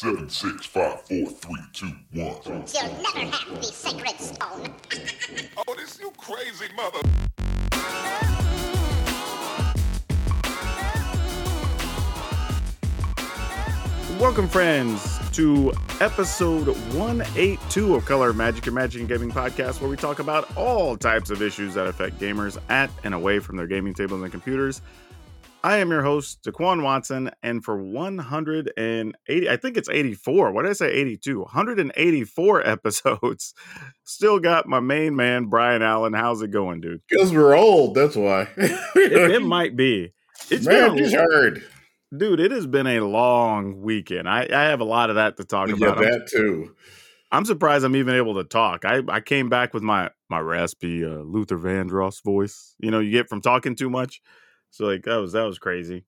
Seven, six, five, four, three, two, one. You'll never have the sacred stone. Oh, this you crazy mother. Welcome, friends, to episode 182 of Color of Magic, your Magic and Gaming podcast, where we talk about all types of issues that affect gamers at and away from their gaming tables and computers. I am your host, DeQuan Watson, and for 180, I think it's 84. What did I say? 82. 184 episodes. Still got my main man, Brian Allen. How's it going, dude? Because we're old, that's why. It, it might be. It's Man, been just a, heard. dude. It has been a long weekend. I, I have a lot of that to talk Yeah, about. I'm- that too. I'm surprised I'm even able to talk. I, I came back with my my raspy uh, Luther Vandross voice. You know, you get from talking too much. So like that was that was crazy.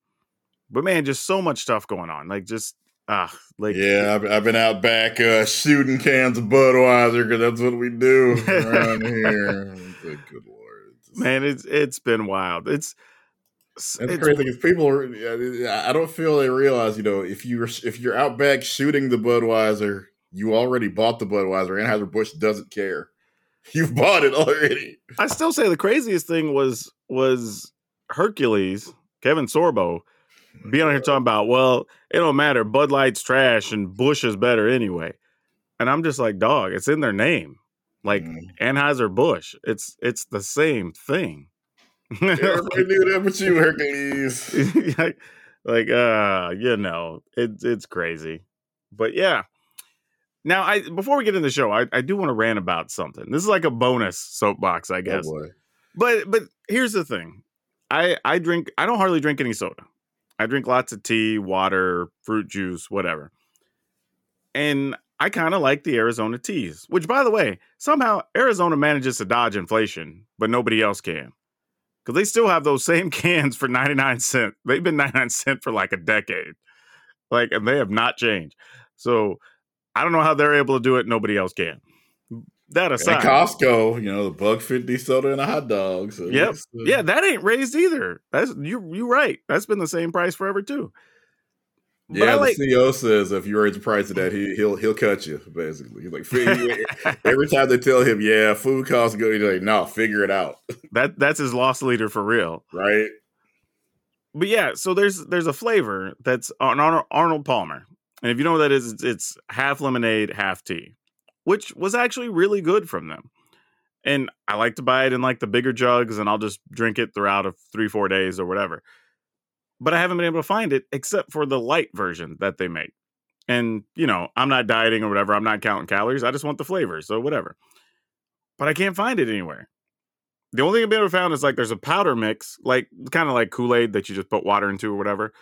But man, just so much stuff going on. Like just ah, like Yeah, I've, I've been out back uh, shooting cans of Budweiser because that's what we do around here. Good, good lord. It's man, it's it's been wild. It's That's it's- crazy because people, are, I I don't feel they realize, you know, if you're if you're out back shooting the Budweiser, you already bought the Budweiser. Anheuser Busch doesn't care. You've bought it already. I still say the craziest thing was was Hercules, Kevin Sorbo, being on here talking about, well, it don't matter. Bud Light's trash and Busch is better anyway. And I'm just like, dog, it's in their name. Like Mm. Anheuser Busch. It's it's the same thing. Everybody knew that but you, Hercules. like, like, uh, you know, it's it's crazy. But yeah. Now I before we get into the show, I, I do want to rant about something. This is like a bonus soapbox, I Oh guess. boy. But but here's the thing. I I drink I don't hardly drink any soda. I drink lots of tea, water, fruit juice, whatever. And I kind of like the Arizona teas, which by the way, somehow Arizona manages to dodge inflation, but nobody else can. Cuz they still have those same cans for 99 cent. They've been 99 cent for like a decade. Like and they have not changed. So I don't know how they're able to do it, nobody else can. That And. Costco, you know, the buck fifty soda and a hot dog. So Yep. uh, Yeah, that ain't raised either. That's you. You right. That's been the same price forever too. But yeah. Like. the CEO says if you raise the price of that, he, he'll he'll cut you. Basically, he's like every time they tell him, "Yeah, food costs go," he's like, "No, figure it out." That that's his loss leader for real. Right? But yeah, so there's there's a flavor that's on Arnold, Palmer, and if you know what that is, it's, it's half lemonade, half tea, which was actually really good from them. And I like to buy it in like the bigger jugs, and I'll just drink it throughout of three four days or whatever. But I haven't been able to find it except for the light version that they make. And you know, I'm not dieting or whatever. I'm not counting calories. I just want the flavor, so whatever. But I can't find it anywhere. The only thing I've ever found is like there's a powder mix, like kind of like Kool Aid that you just put water into or whatever.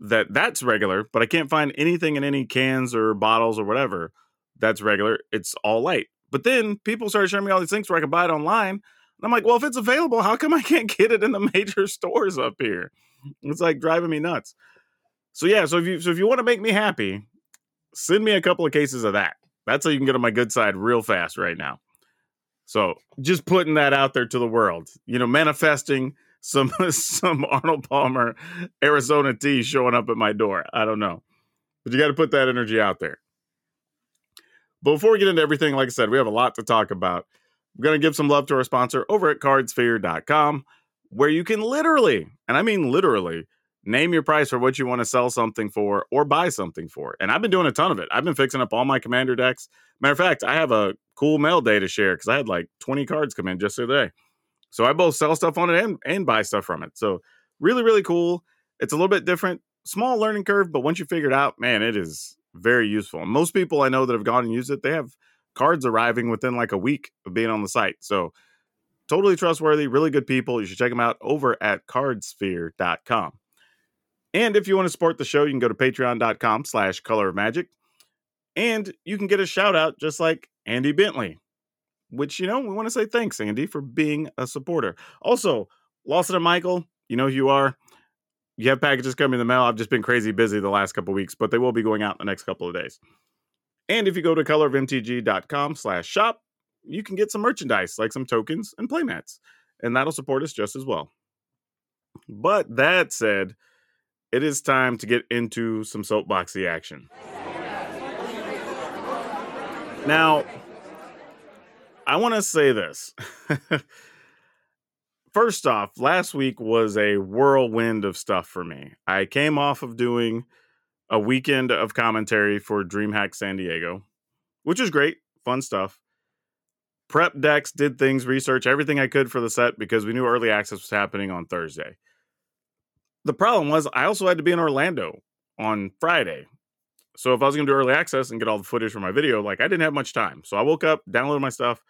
That that's regular, but I can't find anything in any cans or bottles or whatever that's regular. It's all light. But then people started showing me all these things where I could buy it online. And I'm like, well, if it's available, how come I can't get it in the major stores up here? It's like driving me nuts. So yeah, so if you so if you want to make me happy, send me a couple of cases of that. That's how you can get on my good side real fast right now. So just putting that out there to the world, you know, manifesting some some Arnold Palmer Arizona tea showing up at my door. I don't know, but you got to put that energy out there. But before we get into everything, like I said, we have a lot to talk about. We're going to give some love to our sponsor over at cardsphere.com, where you can literally, and I mean literally, name your price for what you want to sell something for or buy something for. And I've been doing a ton of it. I've been fixing up all my commander decks. Matter of fact, I have a cool mail day to share because I had like 20 cards come in just today. So I both sell stuff on it and, and buy stuff from it. So really, really cool. It's a little bit different, small learning curve, but once you figure it out, man, it is very useful. And most people I know that have gone and used it, they have cards arriving within like a week of being on the site. So totally trustworthy, really good people. You should check them out over at cardsphere.com. And if you want to support the show, you can go to patreon.com slash color of magic. And you can get a shout out just like Andy Bentley, which, you know, we want to say thanks, Andy, for being a supporter. Also, Lawson and Michael, you know who you are. You have packages coming in the mail. I've just been crazy busy the last couple weeks, but they will be going out in the next couple of days. And if you go to colorofmtg.com slash shop, you can get some merchandise like some tokens and playmats, and that'll support us just as well. But that said, it is time to get into some soapboxy action. Now, I want to say this. First off, last week was a whirlwind of stuff for me. I came off of doing a weekend of commentary for DreamHack San Diego, which was great, fun stuff. Prep decks, did things, research everything I could for the set because we knew early access was happening on Thursday. The problem was I also had to be in Orlando on Friday. So if I was going to do early access and get all the footage for my video, like I didn't have much time. So I woke up, downloaded my stuff,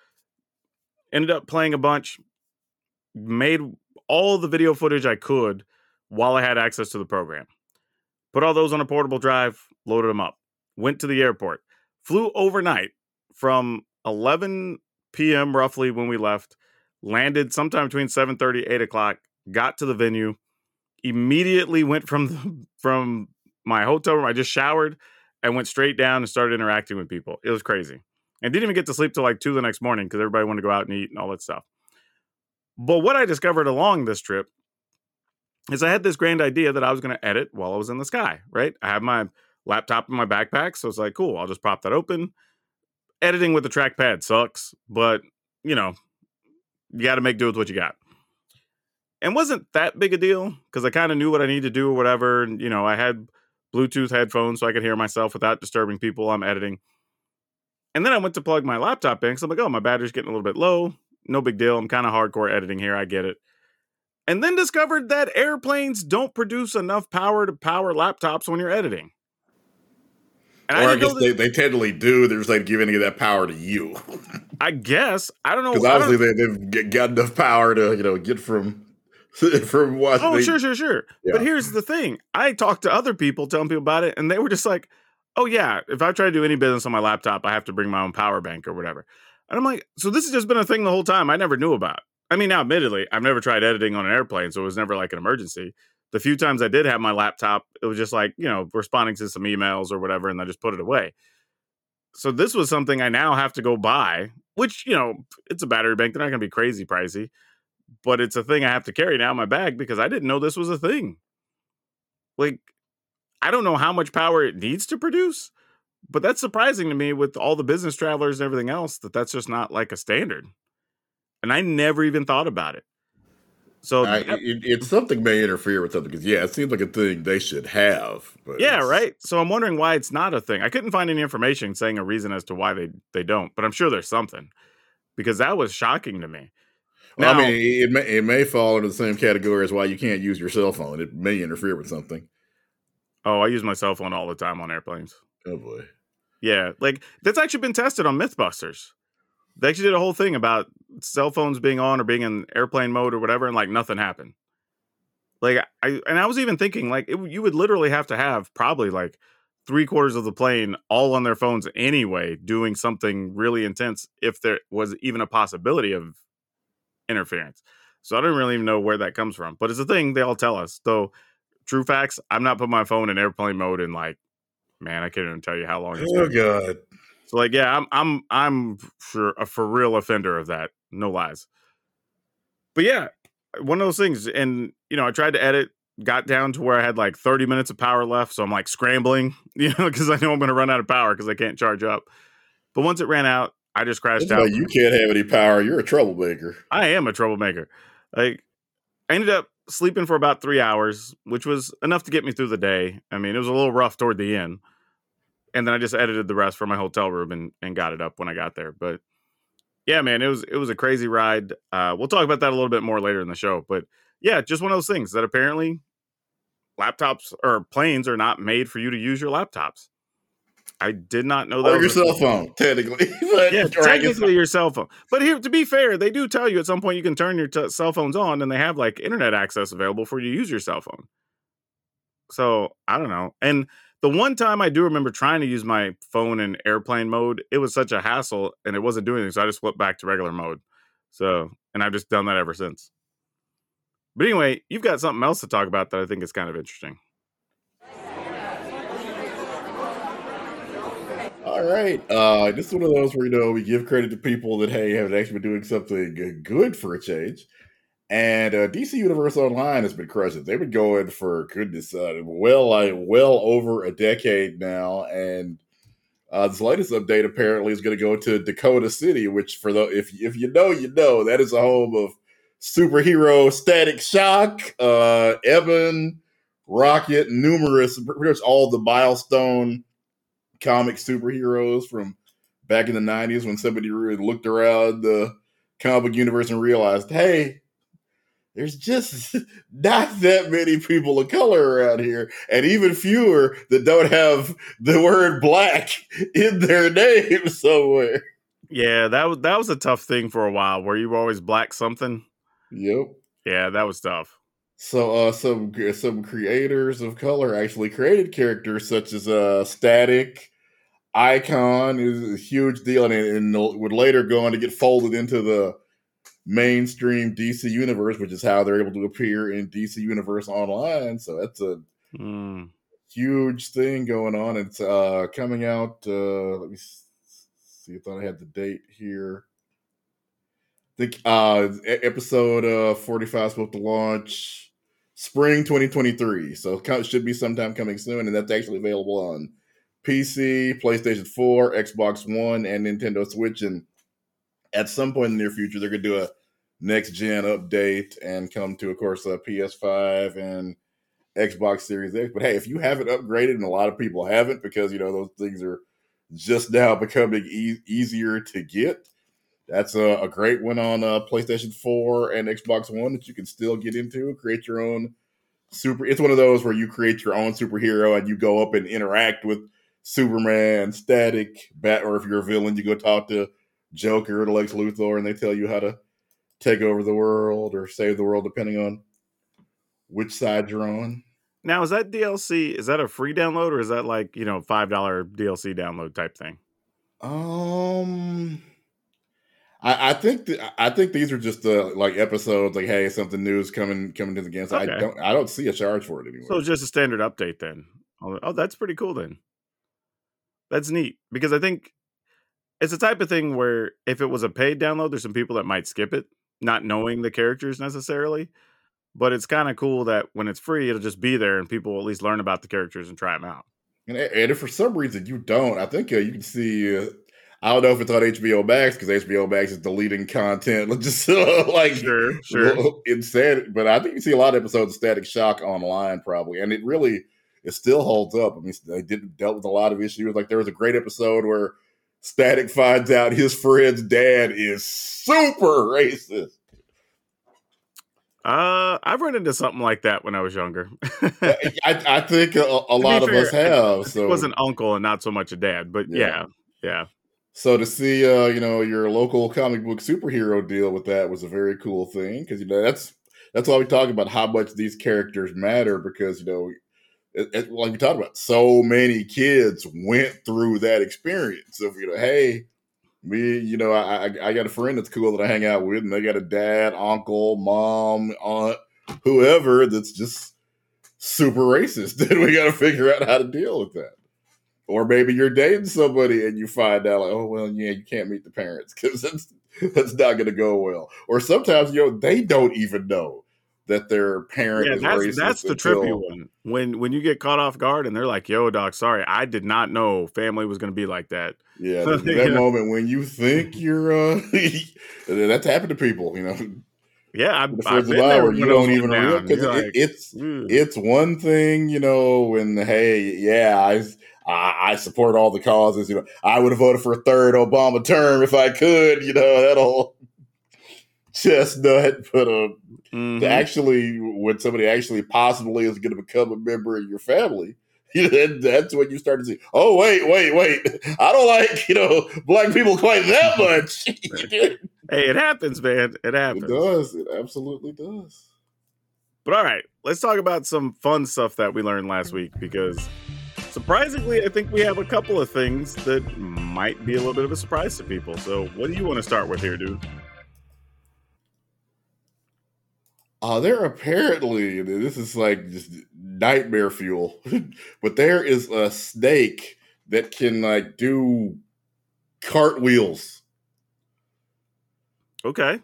ended up playing a bunch, made all the video footage I could while I had access to the program. Put all those on a portable drive, loaded them up. Went to the airport. Flew overnight from 11 p.m. roughly when we left. Landed sometime between 7:30 8 o'clock. Got to the venue. Immediately went from the, from my hotel room. I just showered and went straight down and started interacting with people. It was crazy. And didn't even get to sleep till like two the next morning because everybody wanted to go out and eat and all that stuff. But what I discovered along this trip is I had this grand idea that I was going to edit while I was in the sky, right? I have my laptop in my backpack. So it's like, cool, I'll just pop that open. Editing with the trackpad sucks, but you know, you got to make do with what you got. And wasn't that big a deal because I kind of knew what I needed to do or whatever. And, you know, I had Bluetooth headphones so I could hear myself without disturbing people I'm editing. And then I went to plug my laptop in because I'm like, oh, my battery's getting a little bit low. No big deal. I'm kind of hardcore editing here. I get it. And then discovered that airplanes don't produce enough power to power laptops when you're editing. And or I, I guess they, they totally do. They're just like giving you that power to you. I guess. I don't know. Because obviously they, they've got enough power to, you know, get from from what Oh, sure, sure, sure. Yeah. But here's the thing. I talked to other people telling people about it, and they were just like, oh yeah, if I try to do any business on my laptop, I have to bring my own power bank or whatever. And I'm like, so this has just been a thing the whole time I never knew about. I mean, now admittedly, I've never tried editing on an airplane, so it was never like an emergency. The few times I did have my laptop, it was just like, you know, responding to some emails or whatever, and I just put it away. So this was something I now have to go buy, which, you know, it's a battery bank. They're not going to be crazy pricey, but it's a thing I have to carry now in my bag because I didn't know this was a thing. Like, I don't know how much power it needs to produce, but that's surprising to me with all the business travelers and everything else that that's just not like a standard. And I never even thought about it. So I, that, it, it's something may interfere with something because yeah, it seems like a thing they should have. yeah, right. So I'm wondering why it's not a thing. I couldn't find any information saying a reason as to why they they don't, but I'm sure there's something because that was shocking to me. Now, well, I mean, it may it may fall into the same category as why you can't use your cell phone. It may interfere with something. Oh, I use my cell phone all the time on airplanes. Oh boy. Yeah, like that's actually been tested on MythBusters. They actually did a whole thing about cell phones being on or being in airplane mode or whatever, and like nothing happened. Like I and I was even thinking like it, you would literally have to have probably like three quarters of the plane all on their phones anyway, doing something really intense if there was even a possibility of interference. So I don't really even know where that comes from, but it's a thing they all tell us. Though true facts, I'm not putting my phone in airplane mode in like, man, I can't even tell you how long. oh god. So like, yeah, I'm I'm I'm for a for real offender of that. No lies. But yeah, one of those things, and you know, I tried to edit, got down to where I had like 30 minutes of power left, so I'm like scrambling, you know, because I know I'm going to run out of power because I can't charge up. But once it ran out, I just crashed out. you can't have any power. You're a troublemaker. I am a troublemaker. Like, I ended up sleeping for about three hours, which was enough to get me through the day. I mean, it was a little rough toward the end. And then I just edited the rest from my hotel room and, and got it up when I got there. But yeah, man, it was it was a crazy ride. Uh, we'll talk about that a little bit more later in the show. But yeah, just one of those things that apparently laptops or planes are not made for you to use your laptops. I did not know that. Or your cell phone, technically. yeah, technically your cell phone. But here, to be fair, they do tell you at some point you can turn your t- cell phones on, and they have like internet access available for you to use your cell phone. So I don't know. And the one time I do remember trying to use my phone in airplane mode, it was such a hassle, and it wasn't doing anything. So I just flipped back to regular mode. So, and I've just done that ever since. But anyway, you've got something else to talk about that I think is kind of interesting. All right. Uh, this is one of those where, you know, we give credit to people that, hey, have actually been doing something good for a change. And uh, DC Universe Online has been crushing. They've been going for goodness, uh, well, like well over a decade now, and Uh, this latest update apparently is going to go to Dakota City, which for the if if you know you know that is a home of superhero Static Shock, uh, Evan, Rocket, numerous pretty much all the milestone comic superheroes from back in the '90s when somebody really looked around the comic universe and realized, hey, there's just not that many people of color around here, and even fewer that don't have the word black in their name somewhere. Yeah, that was that was a tough thing for a while where you were always black something. Yep. Yeah, that was tough. So uh some some creators of color actually created characters such as uh Static, Icon is a huge deal and, and would later go on to get folded into the mainstream DC universe, which is how they're able to appear in DC Universe Online. So that's a Mm. huge thing going on. It's uh coming out. Uh, let me see. I thought I had the date here. The uh, e- episode uh, forty five is supposed to launch spring twenty twenty three. So it should be sometime coming soon, and that's actually available on PC, PlayStation Four, Xbox One, and Nintendo Switch. And at some point in the near future, they're gonna do a next gen update and come to, of course, uh, PS5 and Xbox Series X. But hey, if you haven't upgraded, and a lot of people haven't because you know those things are just now becoming e- easier to get, that's a, a great one on uh, PlayStation 4 and Xbox One that you can still get into. Create your own super. It's one of those where you create your own superhero and you go up and interact with Superman, Static, Bat, or if you're a villain, you go talk to Joker or Lex Luthor, and they tell you how to take over the world or save the world, depending on which side you're on. Now, is that DLC? Is that a free download or is that like you know five dollar DLC download type thing? Um, I, I think th- I think these are just uh, like episodes. Like, hey, something new is coming coming to the game. So I don't I don't see a charge for it anymore. So it's just a standard update then. Oh, oh, that's pretty cool then. That's neat because I think it's the type of thing where if it was a paid download, there's some people that might skip it, not knowing the characters necessarily. But it's kind of cool that when it's free, it'll just be there and people will at least learn about the characters and try them out. And, and if for some reason you don't, I think uh, you can see. Uh, I don't know if it's on HBO Max because HBO Max is deleting content, just uh, like Sure, sure. insane. But I think you see a lot of episodes of Static Shock online, probably, and it really it still holds up. I mean, they did dealt with a lot of issues. Like there was a great episode where Static finds out his friend's dad is super racist. Uh, I've run into something like that when I was younger. I, I think a, a lot of fair, us have. it So was an uncle and not so much a dad, but Yeah. yeah, yeah. So to see, uh, you know, your local comic book superhero deal with that was a very cool thing because you know that's that's why we talk about how much these characters matter because you know, it, like we talked about, so many kids went through that experience of you know, hey, me, you know, I I, I got a friend that's cool that I hang out with, and they got a dad, uncle, mom, aunt, whoever that's just super racist. Then we got to figure out how to deal with that. Or maybe you're dating somebody and you find out like, oh well, yeah, you can't meet the parents because that's that's not going to go well. Or sometimes you know they don't even know that their parent Yeah, that's that's the until- trippy one. When when you get caught off guard and they're like, "Yo, doc, sorry, I did not know family was going to be like that." Yeah, that, Yeah. moment when you think you're, uh, that's happened to people. You know, Yeah, I've, the been there you don't even realize because it, like, it's "Ugh." it's one thing, you know, when hey, yeah, I, I I support all the causes. You know, I would have voted for a third Obama term if I could. You know, that whole chestnut. But uh, Mhm. to actually, when somebody actually possibly is going to become a member of your family. then That's when you start to see. Oh wait, wait, wait! I don't like you know black people quite that much. Hey, it happens, man. It happens. It does. It absolutely does. But all right, let's talk about some fun stuff that we learned last week because surprisingly, I think we have a couple of things that might be a little bit of a surprise to people. So, what do you want to start with here, dude? Uh, there apparently this is like just nightmare fuel, but there is a snake that can like do cartwheels, Okay.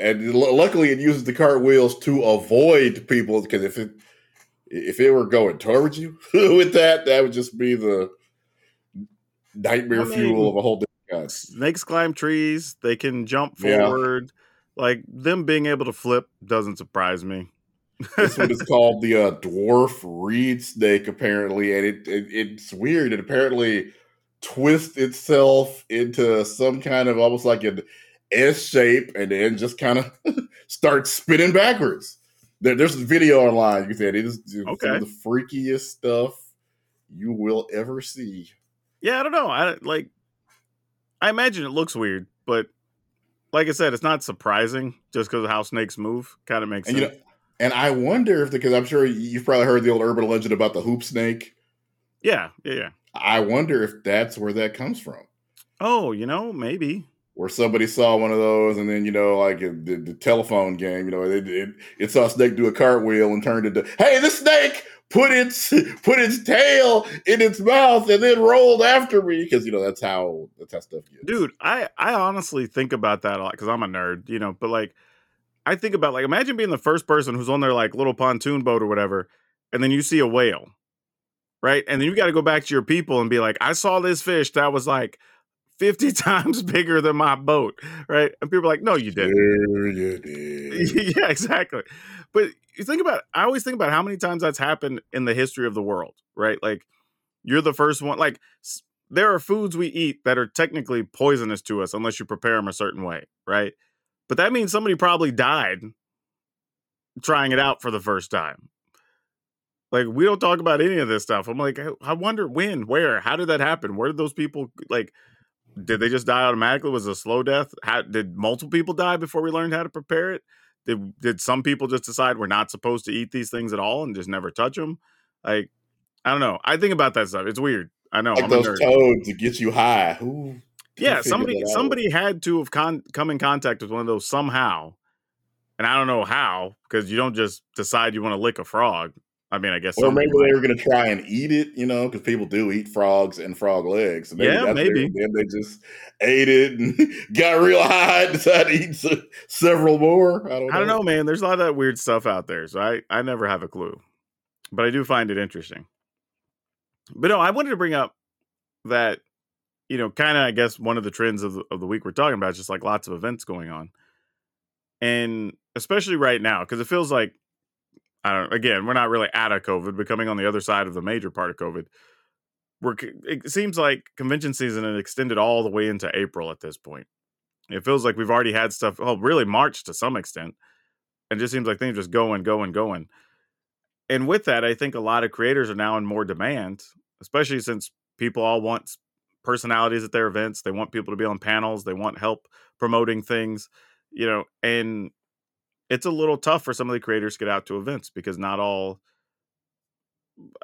and lu- luckily it uses the cartwheels to avoid people because if it if it were going towards you with that, that would just be the nightmare I mean- fuel of a whole different kind. Snakes climb trees. They can jump Yeah. Like them being able to flip doesn't surprise me. This one is called the uh, dwarf reed snake, apparently, and it, it it's weird. It apparently twists itself into some kind of almost like an S shape, and then just kind of starts spinning backwards. There, there's a video online. You said it is some Okay. of the freakiest stuff you will ever see. yeah, I don't know. I like. I imagine it looks weird, but like I said, it's not surprising just because of how snakes move. Kind of makes And you sense. know, and I wonder if because I'm sure you've probably heard the old urban legend about the hoop snake. yeah, yeah, yeah. I wonder if that's where that comes from. Oh, you know, maybe. where somebody saw one of those, and then you know, like the, the telephone game, you know, it, it it saw a snake do a cartwheel and turned into, hey, the snake put its put its tail in its mouth and then rolled after me because you know that's how that's how stuff gets. dude i i honestly think about that a lot because i'm a nerd you know but like i think about like imagine being the first person who's on their like little pontoon boat or whatever and then you see a whale right and then you got to go back to your people and be like i saw this fish that was like 50 times bigger than my boat right and people are like no you didn't There you did. yeah, exactly. But you think about I always think about how many times that's happened in the history of the world, right? Like you're the first one like there are foods we eat that are technically poisonous to us unless you prepare them a certain way, right? But that means somebody probably died trying it out for the first time. Like we don't talk about any of this stuff. I'm like, I- I wonder when, where, how did that happen? Where did those people like? Did they just die automatically? Was it a slow death? How did multiple people die before we learned how to prepare it? Did did some people just decide we're not supposed to eat these things at all and just never touch them? Like, I don't know. I think about that stuff. It's weird. I know. Like I'm those toads to get you high. Who Yeah, somebody somebody had to have con- come in contact with one of those somehow, and I don't know how because you don't just decide you want to lick a frog. I mean, I guess Or maybe they were going to try and eat it, you know, because people do eat frogs and frog legs. So maybe Yeah, their- maybe. Then they just ate it and got real high and decided to eat se- several more. I don't know. I don't know, man. There's a lot of that weird stuff out there, so I I never have a clue, but I do find it interesting. But no, I wanted to bring up that you know, kind of I guess one of the trends of the, of the week we're talking about is just like lots of events going on, and especially right now because it feels like I don't. Again, we're not really out of COVID, but coming on the other side of the major part of COVID. We're, it seems like convention season had extended all the way into April at this point. It feels like we've already had stuff. Oh, really? March to some extent and just seems like things just going, going, going. And with that, I think a lot of creators are now in more demand, especially since people all want personalities at their events. They want people to be on panels. They want help promoting things, you know. And it's a little tough for some of the creators to get out to events because not all,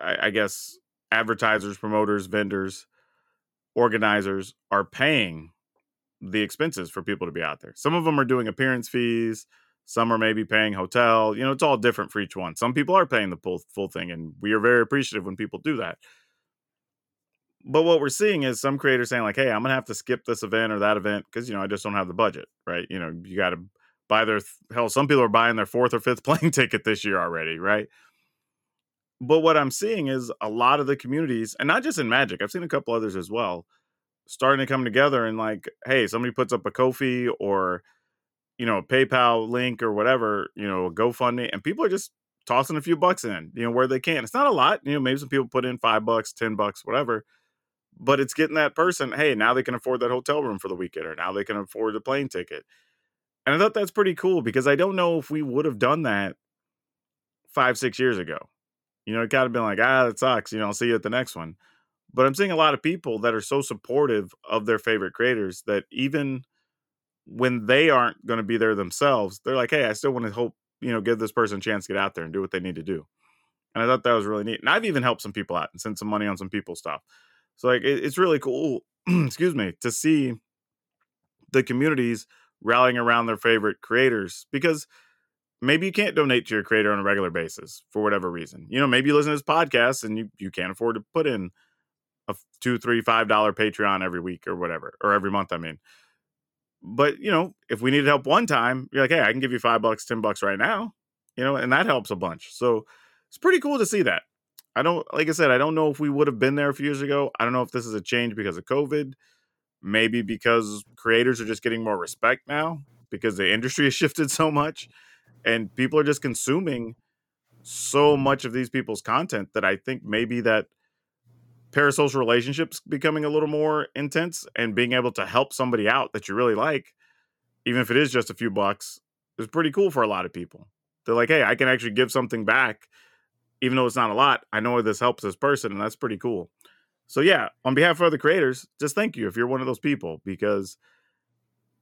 I, I guess, advertisers, promoters, vendors, organizers are paying the expenses for people to be out there. Some of them are doing appearance fees. Some are maybe paying hotel. You know, it's all different for each one. Some people are paying the full full thing, and we are very appreciative when people do that. But what we're seeing is some creators saying like, "Hey, I'm gonna have to skip this event or that event because you know I just don't have the budget." Right? You know, you got to buy their hell. Some people are buying their fourth or fifth plane ticket this year already, right? But what I'm seeing is a lot of the communities, and not just in Magic, I've seen a couple others as well, starting to come together and like, hey, somebody puts up a Ko-fi or you know, a PayPal link or whatever, you know, GoFundMe, and people are just tossing a few bucks in, you know, where they can. It's not a lot, you know, maybe some people put in five bucks, ten bucks, whatever. But it's getting that person, hey, now they can afford that hotel room for the weekend, or now they can afford the plane ticket. And I thought that's pretty cool because I don't know if we would have done that five, six years ago. You know, it kind of been like, ah, that sucks. You know, I'll see you at the next one. But I'm seeing a lot of people that are so supportive of their favorite creators that even when they aren't going to be there themselves, they're like, hey, I still want to hope, you know, give this person a chance to get out there and do what they need to do. And I thought that was really neat. And I've even helped some people out and sent some money on some people's stuff. So like it, it's really cool, excuse me, to see the communities rallying around their favorite creators because maybe you can't donate to your creator on a regular basis for whatever reason. You know, maybe you listen to this podcast and you, you can't afford to put in a two, three, five dollar Patreon every week or whatever, or every month, I mean. But you know, if we needed help one time, you're like, hey, I can give you five bucks, ten bucks right now, you know, and that helps a bunch. So it's pretty cool to see that. I don't like I said, I don't know if we would have been there a few years ago. I don't know if this is a change because of COVID, maybe because creators are just getting more respect now because the industry has shifted so much and people are just consuming so much of these people's content that I think maybe that parasocial relationships becoming a little more intense and being able to help somebody out that you really like, even if it is just a few bucks, is pretty cool for a lot of people. They're like, hey, I can actually give something back, even though it's not a lot. I know this helps this person, and that's pretty cool. So yeah, on behalf of other creators, just thank you if you're one of those people because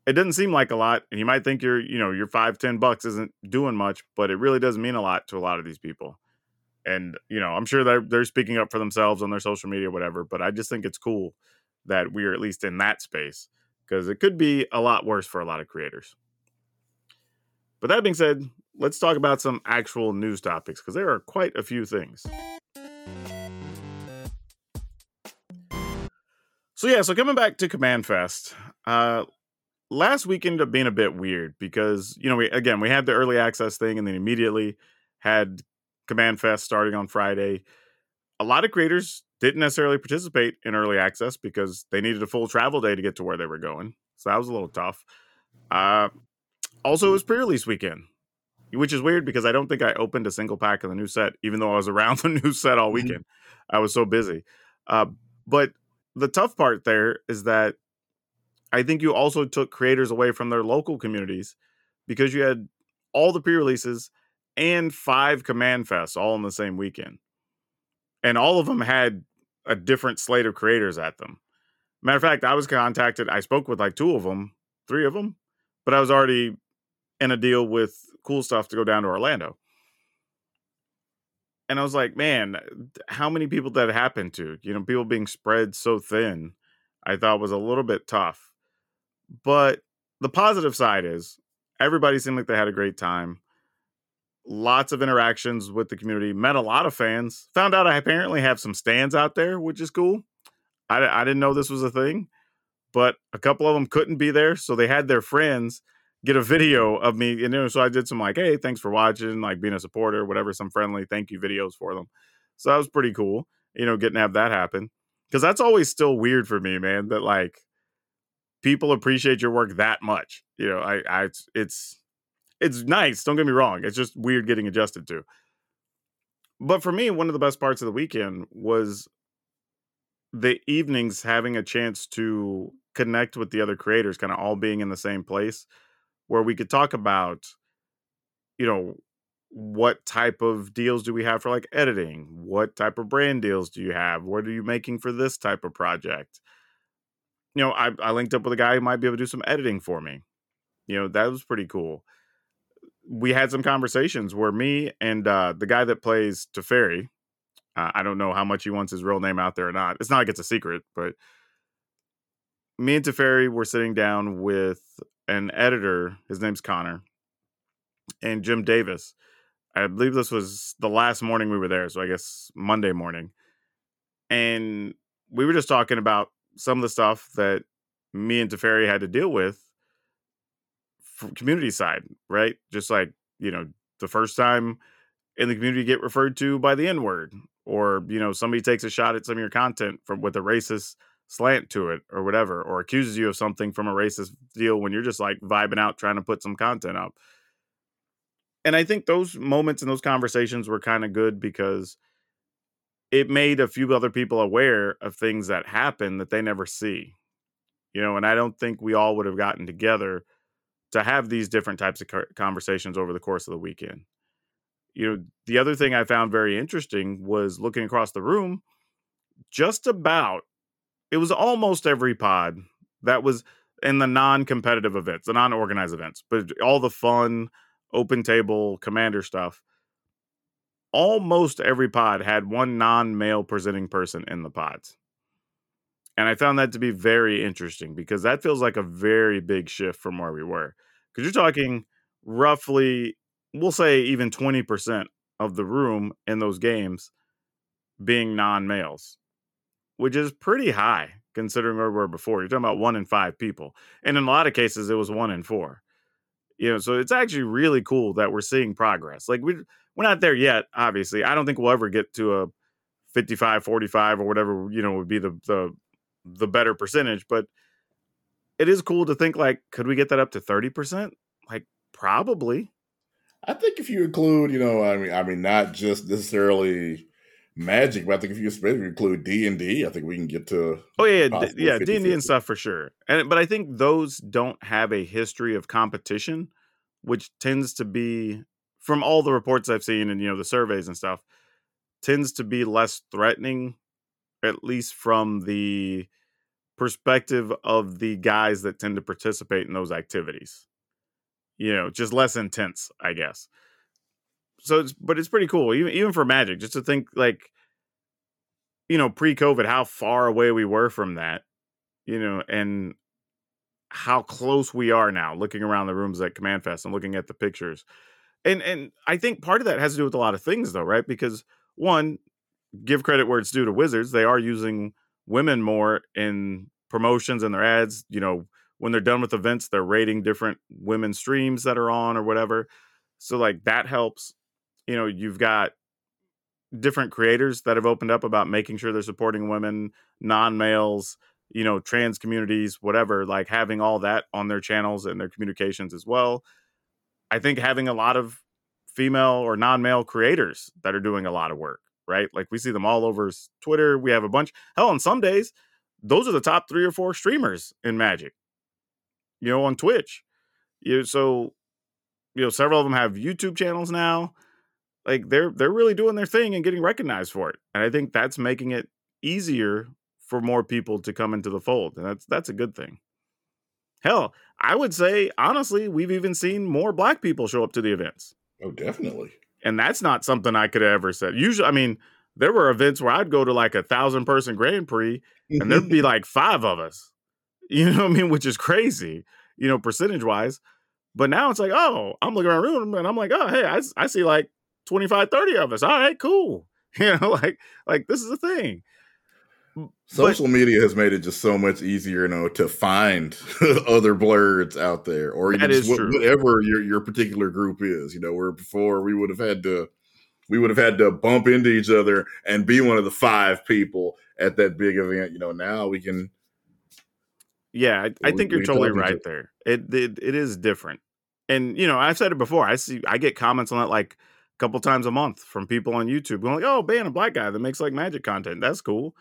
it doesn't seem like a lot, and you might think your, you know, your five, ten bucks isn't doing much, but it really does mean a lot to a lot of these people. And you know, I'm sure they're they're speaking up for themselves on their social media, whatever. But I just think it's cool that we are at least in that space because it could be a lot worse for a lot of creators. But that being said, let's talk about some actual news topics because there are quite a few things. So yeah, so coming back to CommandFest, uh, last week ended up being a bit weird because you know we again we had the early access thing and then immediately had CommandFest starting on Friday. A lot of creators didn't necessarily participate in early access because they needed a full travel day to get to where they were going, so that was a little tough. Uh, also, it was pre-release weekend, which is weird because I don't think I opened a single pack of the new set, even though I was around the new set all weekend. Mm-hmm. I was so busy. Uh, but the tough part there is that I think you also took creators away from their local communities because you had all the pre-releases and five CommandFests all in the same weekend. And all of them had a different slate of creators at them. Matter of fact, I was contacted, I spoke with like two of them, three of them, but I was already in a deal with cool stuff to go down to Orlando. And I was like, man, how many people that happened to? You know, people being spread so thin, I thought was a little bit tough. But the positive side is everybody seemed like they had a great time. Lots of interactions with the community. Met a lot of fans. Found out I apparently have some stands out there, which is cool. I, I didn't know this was a thing, but a couple of them couldn't be there, so they had their friends get a video of me. And you know, so I did some like, hey, thanks for watching, like being a supporter, whatever, some friendly thank you videos for them. So that was pretty cool, you know, getting to have that happen. Cause that's always still weird for me, man, that like people appreciate your work that much. You know, I, I, it's, it's nice. Don't get me wrong. It's just weird getting adjusted to. But for me, one of the best parts of the weekend was the evenings having a chance to connect with the other creators, kind of all being in the same place where we could talk about, you know, what type of deals do we have for like editing? What type of brand deals do you have? What are you making for this type of project? you know, I, I linked up with a guy who might be able to do some editing for me. You know, that was pretty cool. We had some conversations where me and uh, the guy that plays Teferi, uh, I don't know how much he wants his real name out there or not. It's not like it's a secret, but me and Teferi were sitting down with an editor. His name's Connor and Jim Davis. I believe this was the last morning we were there, so I guess Monday morning. And we were just talking about some of the stuff that me and Teferi had to deal with from community side, right? Just like, you know, the first time in the community get referred to by the N word, or, you know, somebody takes a shot at some of your content from with a racist slant to it or whatever, or accuses you of something from a racist deal when you're just like vibing out trying to put some content up. And I think those moments and those conversations were kind of good because it made a few other people aware of things that happen that they never see. You know, and I don't think we all would have gotten together to have these different types of conversations over the course of the weekend. You know, the other thing I found very interesting was looking across the room, just about, it was almost every pod that was in the non competitive events, the non organized events, but all the fun, open table, commander stuff almost every pod had one non-male presenting person in the pods. And I found that to be very interesting because that feels like a very big shift from where we were. Because you're talking roughly, we'll say even 20% of the room in those games being non males, which is pretty high considering where we were before. You're talking about one in five people. And in a lot of cases, it was one in four. You know, so it's actually really cool that we're seeing progress. Like we we're not there yet, obviously. I don't think we'll ever get to a 55 45 or whatever you know would be the the the better percentage but it is cool to think like could we get that up to 30% like probably I think if you include, you know, I mean, I mean, not just necessarily magic, but I think if you include D and D, I think we can get to. oh yeah yeah, d- yeah d&d and stuff for sure. And but i think those don't have a history of competition which tends to be from all the reports i've seen and you know the surveys and stuff tends to be less threatening at least from the perspective of the guys that tend to participate in those activities. You know just less intense i guess so it's but it's pretty cool even even for magic just to think like you know pre-covid how far away we were from that you know and how close we are now looking around the rooms at CommandFest and looking at the pictures. And and i think part of that has to do with a lot of things though right? Because one give credit where it's due to wizards they are using women more in promotions and their ads you know when they're done with events they're rating different women streams that are on or whatever. So like that helps you know you've got different creators that have opened up about making sure they're supporting women non-males you know trans communities whatever like having all that on their channels and their communications as well. I think having a lot of female or non-male creators that are doing a lot of work right? Like we see them all over twitter. We have a bunch. Hell on some days those are the top three or four streamers in magic. You know on twitch. You know, so you know several of them have youtube channels now like they're they're really doing their thing and getting recognized for it and i think that's making it easier for more people to come into the fold and that's that's a good thing hell i would say honestly we've even seen more black people show up to the events Oh, definitely. and that's not something i could have ever said usually i mean there were events where i'd go to like a thousand person grand prix and there'd be like five of us you know what i mean which is crazy you know percentage wise but now it's like oh i'm looking around the room and i'm like oh hey I see like 25 30 of us all right cool you know like like this is a thing Social media has made it just so much easier, you know, to find other blurs out there, or you That just true. whatever your your particular group is. You know, where before we would have had to, we would have had to bump into each other and be one of the five people at that big event. You know, now we can. Yeah, I, I think we you're totally right there. It, it it is different, and you know I've said it before. I see I get comments on that like a couple times a month from people on YouTube going like, "Oh, man, a black guy that makes like magic content. That's cool."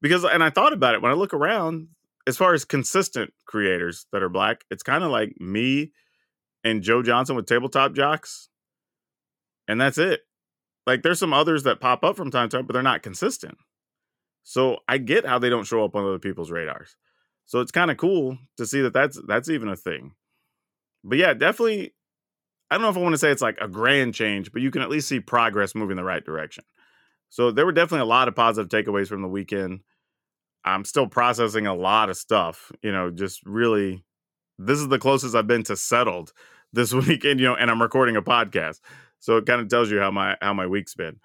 Because and I thought about it when I look around. As far as consistent creators that are black, it's kind of like me and Joe Johnson with Tabletop Jocks, and that's it. Like there's some others that pop up from time to time, but they're not consistent. So I get how they don't show up on other people's radars. So it's kind of cool to see that that's that's even a thing. But yeah, definitely. I don't know if I want to say it's like a grand change, but you can at least see progress moving the right direction. So there were definitely a lot of positive takeaways from the weekend. I'm still processing a lot of stuff. You know, just really, this is the closest I've been to settled this weekend. You know, and I'm recording a podcast, so it kind of tells you how my how my week's been.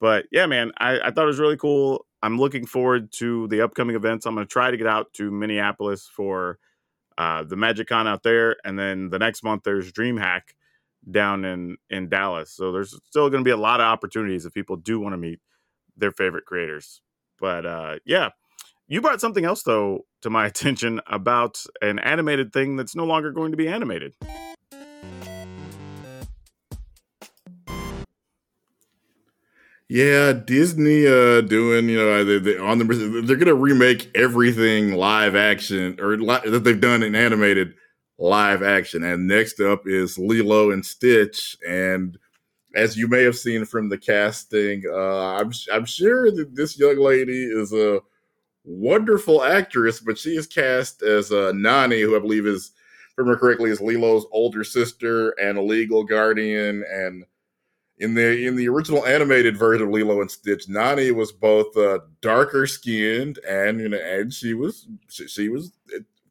But yeah, man, I, I thought it was really cool. I'm looking forward to the upcoming events. I'm going to try to get out to Minneapolis for uh, the MagicCon out there, and then the next month there's DreamHack down in in Dallas. So there's still going to be a lot of opportunities if people do want to meet their favorite creators. But uh, yeah, you brought something else though to my attention about an animated thing that's no longer going to be animated. Yeah, Disney uh doing you know they, they on the they're gonna remake everything live action or li- that they've done in animated live action. And next up is Lilo and Stitch. And as you may have seen from the casting, uh, I'm I'm sure that this young lady is a wonderful actress, but she is cast as uh, Nani, who I believe is, if I remember correctly, is Lilo's older sister and a legal guardian and in the in the original animated version of Lilo and Stitch, Nani was both uh, darker skinned and you know, and she was she, she was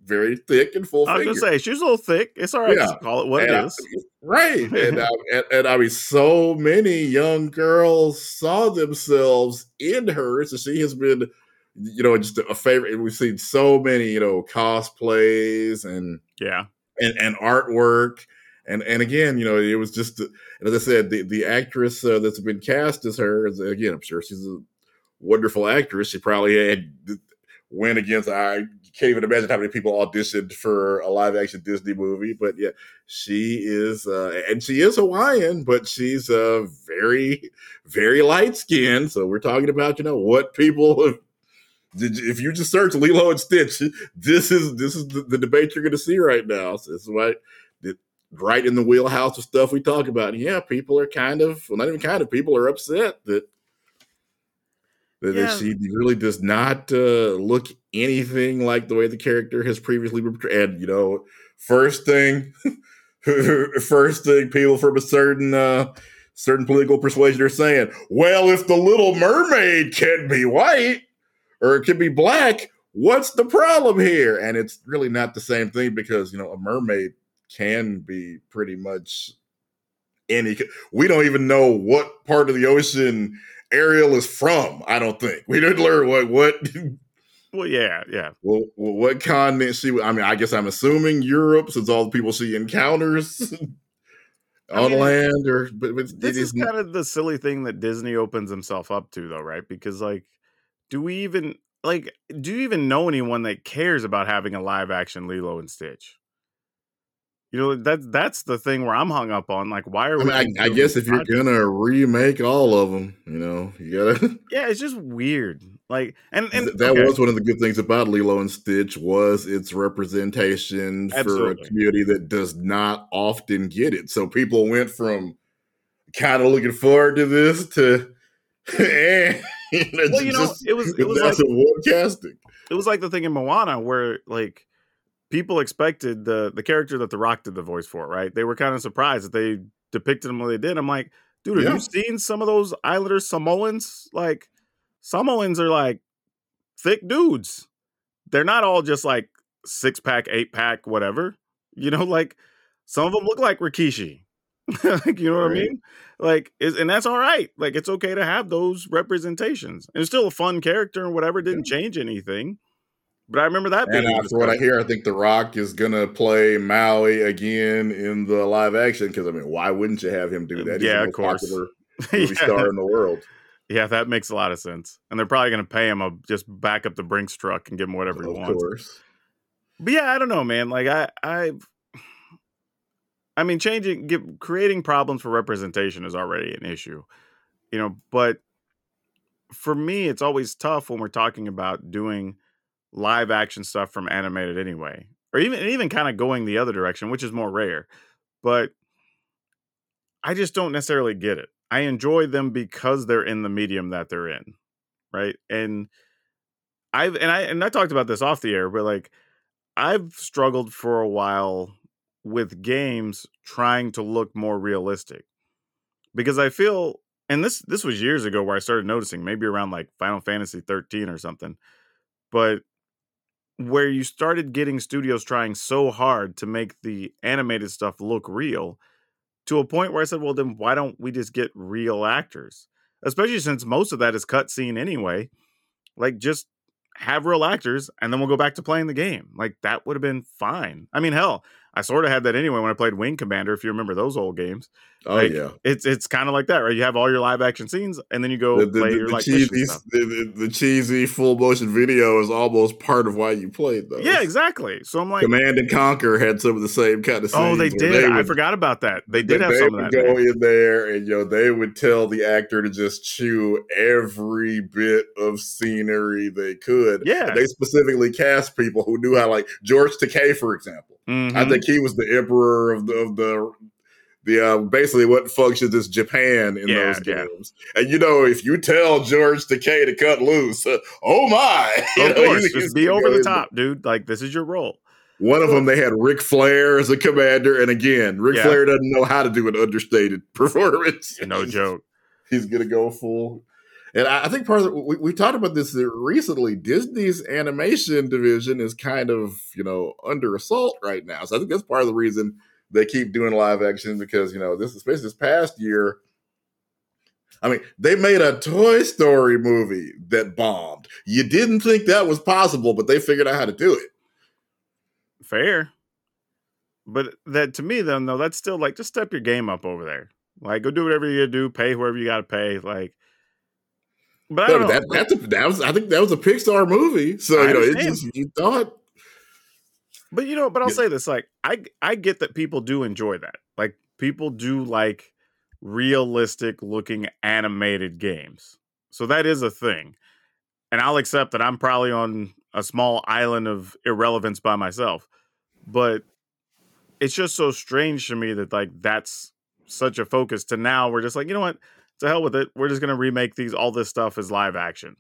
very thick and full. I was figure. gonna say she's a little thick. It's all right Yeah. call it what it I- is. right? And, I, and and I mean, so many young girls saw themselves in her, so she has been, you know, just a favorite. We've seen so many, you know, cosplays and Yeah, and, and artwork. And and again, you know, it was just, and as I said, the, the actress uh, that's been cast as her, is, again, I'm sure she's a wonderful actress. She probably had went against. I can't even imagine how many people auditioned for a live action Disney movie. But yeah, she is, uh, and she is Hawaiian, but she's uh, very, very light skinned. So we're talking about you know what people. Did if you just search Lilo and Stitch, this is this is the, the debate you're going to see right now. So this is why right in the wheelhouse of stuff we talk about. Yeah, people are kind of well, not even kind of people are upset that that, yeah. she really does not uh, look anything like the way the character has previously been portrayed. And you know, first thing, first thing, people from a certain uh, certain political persuasion are saying, "Well, if the Little Mermaid can be white or it can be black." What's the problem here? And it's really not the same thing because you know a mermaid can be pretty much any. We don't even know what part of the ocean Ariel is from. I don't think we didn't learn what what. Well, yeah, yeah. Well, well, what continent she? I mean, I guess I'm assuming Europe, since all the people she encounters on mean, land, or but, but this is, is kind of the silly thing that Disney opens himself up to, though, right? Because like, do we even like? Do you even know anyone that cares about having a live action Lilo and Stitch? You know that that's the thing where I'm hung up on. Like, why are I we? Mean, I, I, guess if you're gonna remake all of them, you know, you gotta. Yeah, it's just weird. Like, and and that okay. was one of the good things about Lilo and Stitch was its representation Absolutely. for a community that does not often get it. So people went from kind of looking forward to this to. eh, well, you know, it was it was like casting. It was like the thing in Moana where like people expected the the character that The Rock did the voice for, right? They were kind of surprised that they depicted him the way they did. I'm like, dude, have yeah. you seen some of those Islanders Samoans? Like, Samoans are like thick dudes. They're not all just like six pack, eight pack, whatever. You know, like some of them look like Rikishi. like, you know what right. I mean? Like, is, and that's all right. Like, it's okay to have those representations. And it's still a fun character and whatever. Didn't yeah. change anything. But I remember that. And for what I hear, I think The Rock is gonna play Maui again in the live action. Because I mean, why wouldn't you have him do that? He's yeah, of course. Popular movie yeah. star in the world. Yeah, that makes a lot of sense. And they're probably gonna pay him a just back up the Brinks truck and give him whatever he wants. of wants. Course. But yeah, I don't know, man. Like I, I, I mean, changing, give, creating problems for representation is already an issue, you know. But for me, it's always tough when we're talking about doing live action stuff from animated anyway, or even even kind of going the other direction, which is more rare. But I just don't necessarily get it. I enjoy them because they're in the medium that they're in, right? And I've and I and I talked about this off the air, but like I've struggled for a while with games trying to look more realistic because I feel and this this was years ago where I started noticing maybe around like Final Fantasy 13 or something but where you started getting studios trying so hard to make the animated stuff look real to a point where I said, well, then why don't we just get real actors? Especially since most of that is cutscene anyway. Like, just have real actors and then we'll go back to playing the game. Like, that would have been fine. I mean, hell, I sort of had that anyway when I played Wing Commander, if you remember those old games. Oh like, yeah, it's it's kind of like that, right? You have all your live action scenes, and then you go the, the, play the, your the like cheesy, the, the, cheesy full motion video is almost part of why you played those. Yeah, exactly. So I'm like, Command and Conquer had some of the same kind of. oh, they did. They would, I forgot about that. They did have they some of that. Go in there, and yo, know, they would tell the actor to just chew every bit of scenery they could. Yeah, and they specifically cast people who knew how, like George Takei, for example. Mm-hmm. I think he was the emperor of the of the the uh, basically what functions as Japan in yeah, those games. Yeah. And you know, if you tell George Takei to cut loose, uh, oh my, of know, course, just be over the top, dude. Like this is your role. One of them, they had Ric Flair as a commander, and again, Ric yeah. Flair doesn't know how to do an understated performance. No joke. He's gonna go full. And I think part of the, we, we talked about this recently. Disney's animation division is kind of you know under assault right now, so I think that's part of the reason they keep doing live action because you know this especially this past year. I mean, they made a Toy Story movie that bombed. You didn't think that was possible, but they figured out how to do it. Fair. But that to me, then, though, that's still like just step your game up over there. Like, go do whatever you do, pay whoever you got to pay. Like, But I No, don't know. that, that's a, that was I think that was a Pixar movie. So I you know, it just you thought But you know, but I'll Yeah. say this: like, I I get that people do enjoy that. Like, people do like realistic looking animated games. So that is a thing, and I'll accept that I'm probably on a small island of irrelevance by myself. But it's just so strange to me that like that's such a focus. To now, we're just like, you know what? To hell with it. We're just gonna remake these all this stuff as live action.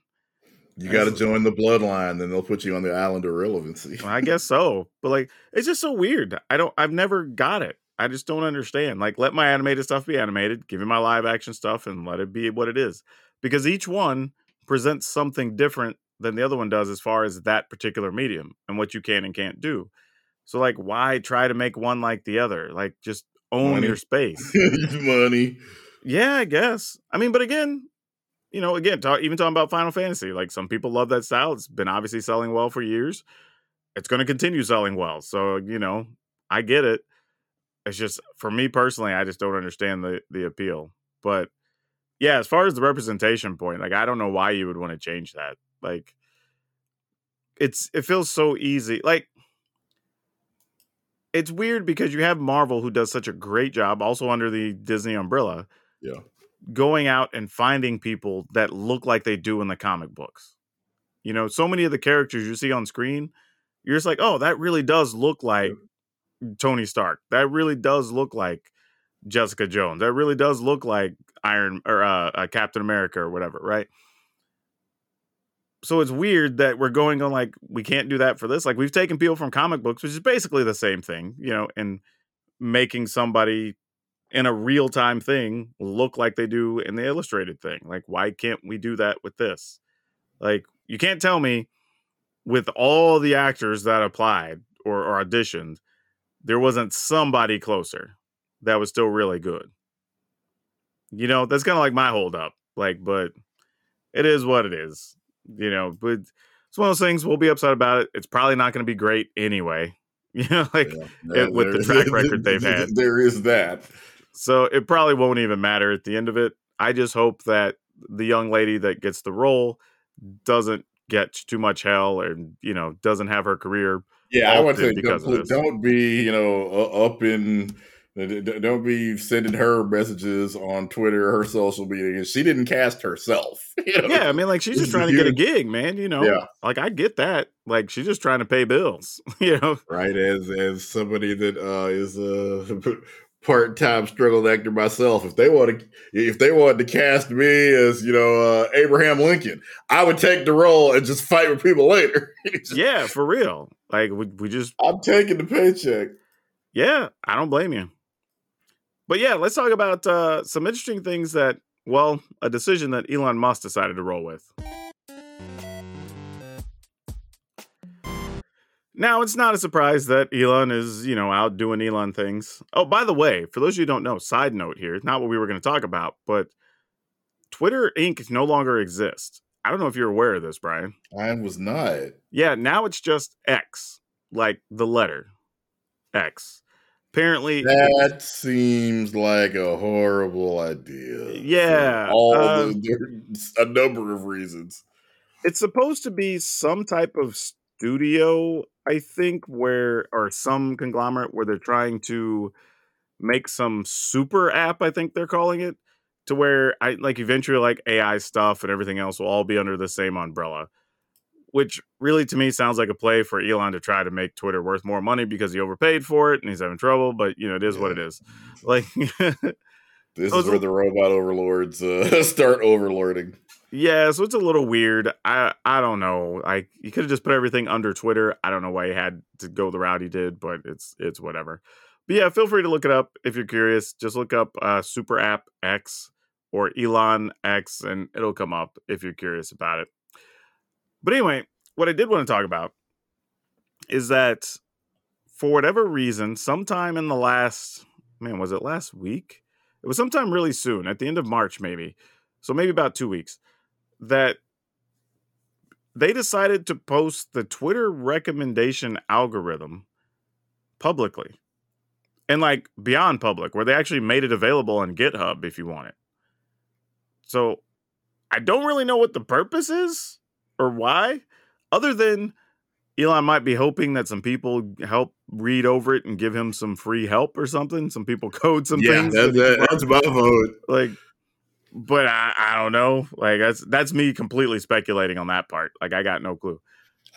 you got to join the bloodline, then they'll put you on the island of relevancy. I guess so. But like it's just so weird. I don't I've never got it. I just don't understand. Like let my animated stuff be animated, give me my live action stuff and let it be what it is. Because each one presents something different than the other one does as far as that particular medium and what you can and can't do. So like why try to make one like the other? Like just own Money. your space. Money. Yeah, I guess. I mean, but again, you know, again, talk, even talking about Final Fantasy, like some people love that style. It's been obviously selling well for years. It's going to continue selling well. So, you know, I get it. It's just for me personally, I just don't understand the the appeal. But yeah, as far as the representation point, like I don't know why you would want to change that. Like it's it feels so easy. Like it's weird because you have Marvel who does such a great job also under the Disney umbrella Yeah. going out and finding people that look like they do in the comic books. You know, so many of the characters you see on screen, you're just like, oh, that really does look like Tony Stark. That really does look like Jessica Jones. That really does look like Iron or uh, uh, Captain America or whatever, right? So it's weird that we're going on like we can't do that for this. Like we've taken people from comic books, which is basically the same thing, you know, and making somebody in a real time thing look like they do in the illustrated thing. Like, why can't we do that with this? Like, you can't tell me with all the actors that applied or, or auditioned, there wasn't somebody closer that was still really good. You know, that's kind of like my hold up. Like, but it is what it is. You know, but it's one of those things we'll be upset about it. It's probably not going to be great anyway. You know, like Yeah. it- with the track record they've had. There is that. So it probably won't even matter at the end of it. I just hope that the young lady that gets the role doesn't get too much hell and you know doesn't have her career. Yeah, I would say don't, don't be, you know, uh, up in. Don't be sending her messages on Twitter, her social media. She didn't cast herself. you know? Yeah, I mean, like she's just trying to get a gig, man. You know, Yeah. like I get that. Like she's just trying to pay bills. You know, right. As as somebody that uh, is a part time struggled actor myself, if they want to, if they wanted to cast me as you know uh, Abraham Lincoln, I would take the role and just fight with people later. yeah, for real. Like we we just I'm taking the paycheck. yeah, I don't blame you. But yeah, let's talk about uh, some interesting things that, well, a decision that Elon Musk decided to roll with. Now, it's not a surprise that Elon is, you know, out doing Elon things. Oh, by the way, for those of you who don't know, side note here, not what we were going to talk about, but Twitter Inc. no longer exists. I don't know if you're aware of this, Brian. I was not. Yeah, now it's just X, like the letter X. Apparently, That seems like a horrible idea. Yeah, all um, the, a number of reasons. it's supposed to be some type of studio, I think, where or some conglomerate where they're trying to make some super app, I think they're calling it, to where I like eventually like AI stuff and everything else will all be under the same umbrella. Which really to me sounds like a play for Elon to try to make Twitter worth more money because he overpaid for it and he's having trouble, but you know, it is what it is. Like This is where the robot overlords uh, start overlording. Yeah, so it's a little weird. I I don't know. Like you could have just put everything under Twitter. I don't know why he had to go the route he did, but it's it's whatever. But yeah, feel free to look it up if you're curious. Just look up uh, Super App X or Elon X, and it'll come up if you're curious about it. But anyway, what I did want to talk about is that for whatever reason, sometime in the last man, was it last week? It was sometime really soon, at the end of March, maybe. So maybe about two weeks that they decided to post the Twitter recommendation algorithm publicly and like beyond public, where they actually made it available on GitHub if you want it. So I don't really know what the purpose is or why, other than Elon might be hoping that some people help read over it and give him some free help or something. Some people code some yeah, things. that, that, that's my vote. like but I, I don't know. Like that's that's me completely speculating on that part. Like I got no clue.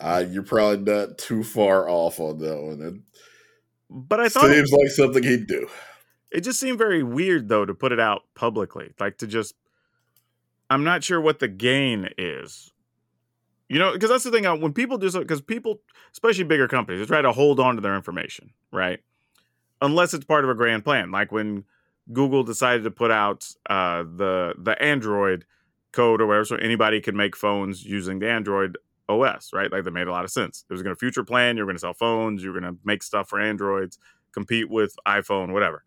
Uh, you're probably not too far off on that one. It But I thought it, seems like something he'd do. it just seemed very weird though to put it out publicly. Like to just I'm not sure what the gain is. You know, because that's the thing. uh, When people do so, because people, especially bigger companies, they try to hold on to their information, right? Unless it's part of a grand plan, like when Google decided to put out uh, the the Android code or whatever, so anybody could make phones using the Android OS, right? Like that made a lot of sense. It was going to future plan. You're going to sell phones. You're going to make stuff for Androids, compete with iPhone, whatever.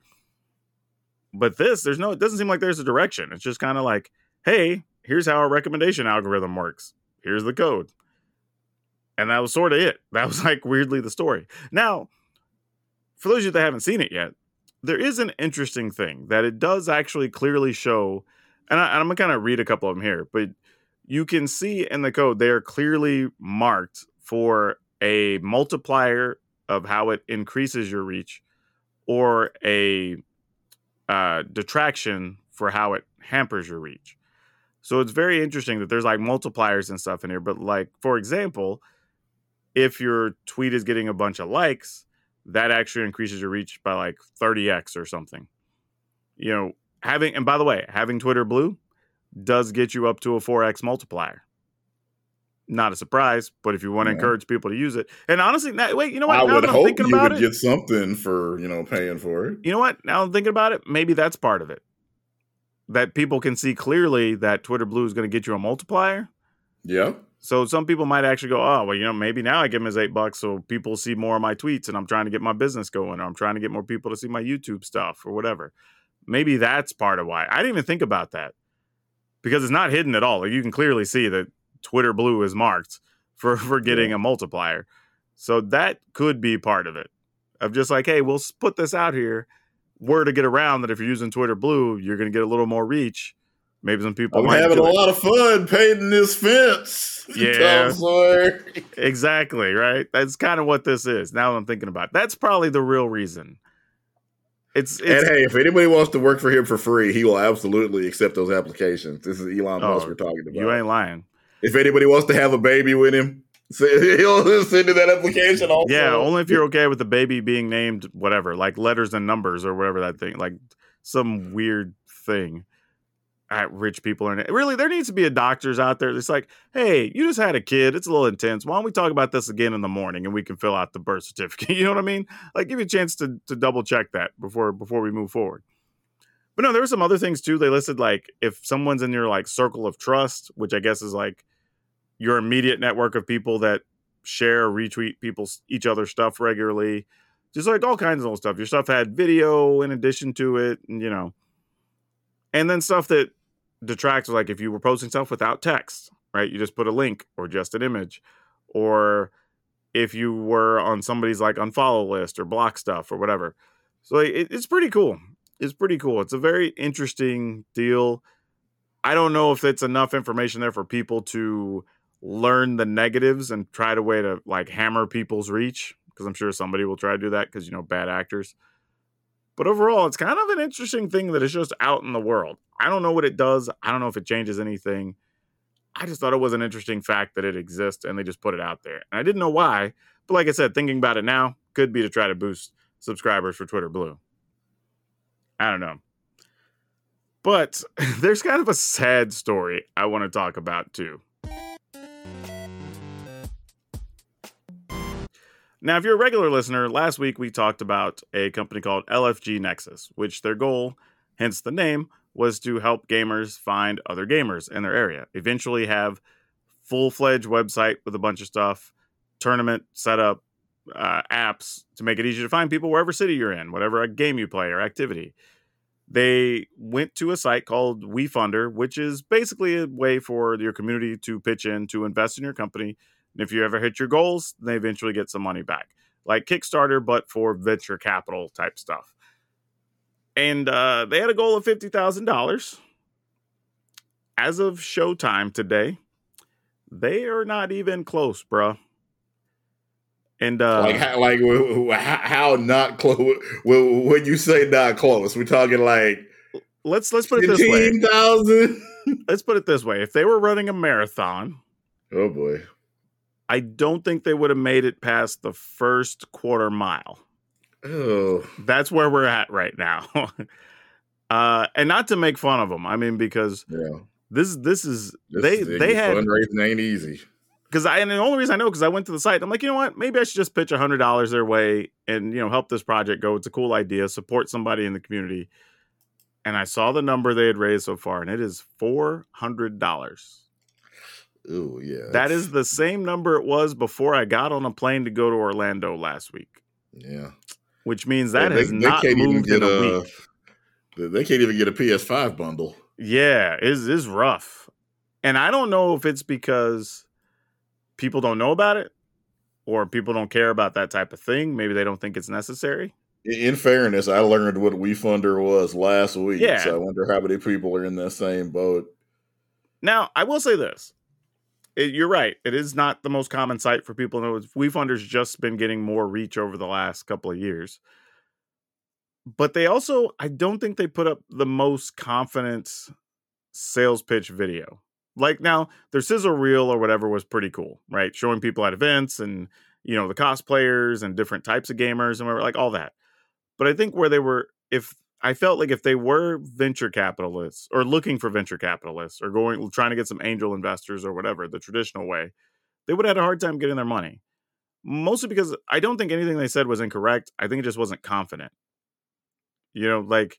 But this, there's no. It doesn't seem like there's a direction. It's just kind of like, hey, here's how our recommendation algorithm works. Here's the code. And that was sort of it. That was like weirdly the story. Now, for those of you that haven't seen it yet, there is an interesting thing that it does actually clearly show, and, I, I'm gonna kind of read a couple of them here, but you can see in the code they are clearly marked for a multiplier of how it increases your reach or a uh, detraction for how it hampers your reach. So it's very interesting that there's like multipliers and stuff in here. But like, for example, if your tweet is getting a bunch of likes, that actually increases your reach by like 30x or something. You know, having and by the way, having Twitter Blue does get you up to a 4x multiplier. Not a surprise, but if you want to Yeah. encourage people to use it, and honestly, now, wait, you know what? I now would that I'm hope thinking you about would it, get something for you know paying for it. you know what? Now I'm thinking about it, maybe that's part of it. That people can see clearly that Twitter Blue is going to get you a multiplier. Yeah, So some people might actually go, oh, well, you know, maybe now I give them his eight bucks so people see more of my tweets and I'm trying to get my business going or I'm trying to get more people to see my YouTube stuff or whatever. Maybe that's part of why. I didn't even think about that because it's not hidden at all. Like you can clearly see that Twitter Blue is marked for, for getting a multiplier. So that could be part of it. Of just like, hey, we'll put this out here. Word to get around that if you're using Twitter Blue, you're going to get a little more reach. Maybe some people I'm might having a lot of fun painting this fence. Yeah. Exactly, right? That's kind of what this is. Now that I'm thinking about it. That's probably the real reason. It's it's and hey, if anybody wants to work for him for free, he will absolutely accept those applications. This is Elon Oh, Musk we're talking about. you ain't lying. if anybody wants to have a baby with him, he'll send you that application. Also, Yeah, only if you're okay with the baby being named whatever, like letters and numbers or whatever that thing, like some weird thing. At rich people are really there needs to be a doctors out there. It's like, hey, you just had a kid. It's a little intense. Why don't we talk about this again in the morning and we can fill out the birth certificate? You know what I mean? Like, give you a chance to to double check that before before we move forward. But no, there were some other things too. They listed like if someone's in your like circle of trust, which I guess is like your immediate network of people that share retweet people's each other's stuff regularly, just like all kinds of little stuff. Your stuff had video in addition to it, and you know, and then stuff that detracts like if you were posting stuff without text, right? You just put a link or just an image, or if you were on somebody's like unfollow list or block stuff or whatever. So it, it's pretty cool. It's pretty cool. It's a very interesting deal. I don't know if it's enough information there for people to learn the negatives and try to way to like hammer people's reach because I'm sure somebody will try to do that because you know bad actors. But overall, it's kind of an interesting thing that is just out in the world. I don't know what it does. I don't know if it changes anything. I just thought it was an interesting fact that it exists and they just put it out there. And I didn't know why. But like I said, thinking about it now could be to try to boost subscribers for Twitter Blue. I don't know. But there's kind of a sad story I want to talk about too. Now, if you're a regular listener, last week we talked about a company called LFG Nexus, which their goal, hence the name, was to help gamers find other gamers in their area. Eventually, have full-fledged website with a bunch of stuff, tournament setup, uh, apps to make it easier to find people wherever city you're in, whatever game you play or activity. They went to a site called WeFunder, which is basically a way for your community to pitch in to invest in your company. And if you ever hit your goals, they eventually get some money back, like Kickstarter, but for venture capital type stuff. And uh, they had a goal of fifty thousand dollars, as of showtime today, they are not even close, bruh. And uh, like how, like how, how not close? When you say not close, we're talking like let's let's put it this way. Let's put it this way: if they were running a marathon, Oh boy. I don't think they would have made it past the first quarter mile. Oh, That's where we're at right now. uh, and not to make fun of them, I mean because yeah. this this is This they thing they is had fundraising ain't easy. because I and the only reason I know because I went to the site. I'm like, you know what? Maybe I should just pitch a hundred dollars their way and you know help this project go. It's a cool idea. Support somebody in the community. And I saw the number they had raised so far, and it is four hundred dollars. Oh yeah. That that's- the same number it was before I got on a plane to go to Orlando last week, yeah. which means that They- has they not can't even moved in get a a- week. They can't even get a PS5 bundle. Yeah, is is rough. And I don't know if it's because people don't know about it or people don't care about that type of thing. Maybe they don't think it's necessary. In- In fairness, I learned what WeFunder was last week. Yeah. So I wonder how many people are in that same boat. Now, I will say this. It, you're right. It is not the most common site for people to know. WeFunder's just been getting more reach over the last couple of years. But they also, I don't think they put up the most confident sales pitch video. Like now, their sizzle reel or whatever was pretty cool, right? Showing people at events and you know the cosplayers and different types of gamers and whatever, like all that. But I think where they were, if I felt like if they were venture capitalists or looking for venture capitalists or going trying to get some angel investors or whatever the traditional way, they would have had a hard time getting their money. Mostly because I don't think anything they said was incorrect. I think it just wasn't confident. You know, like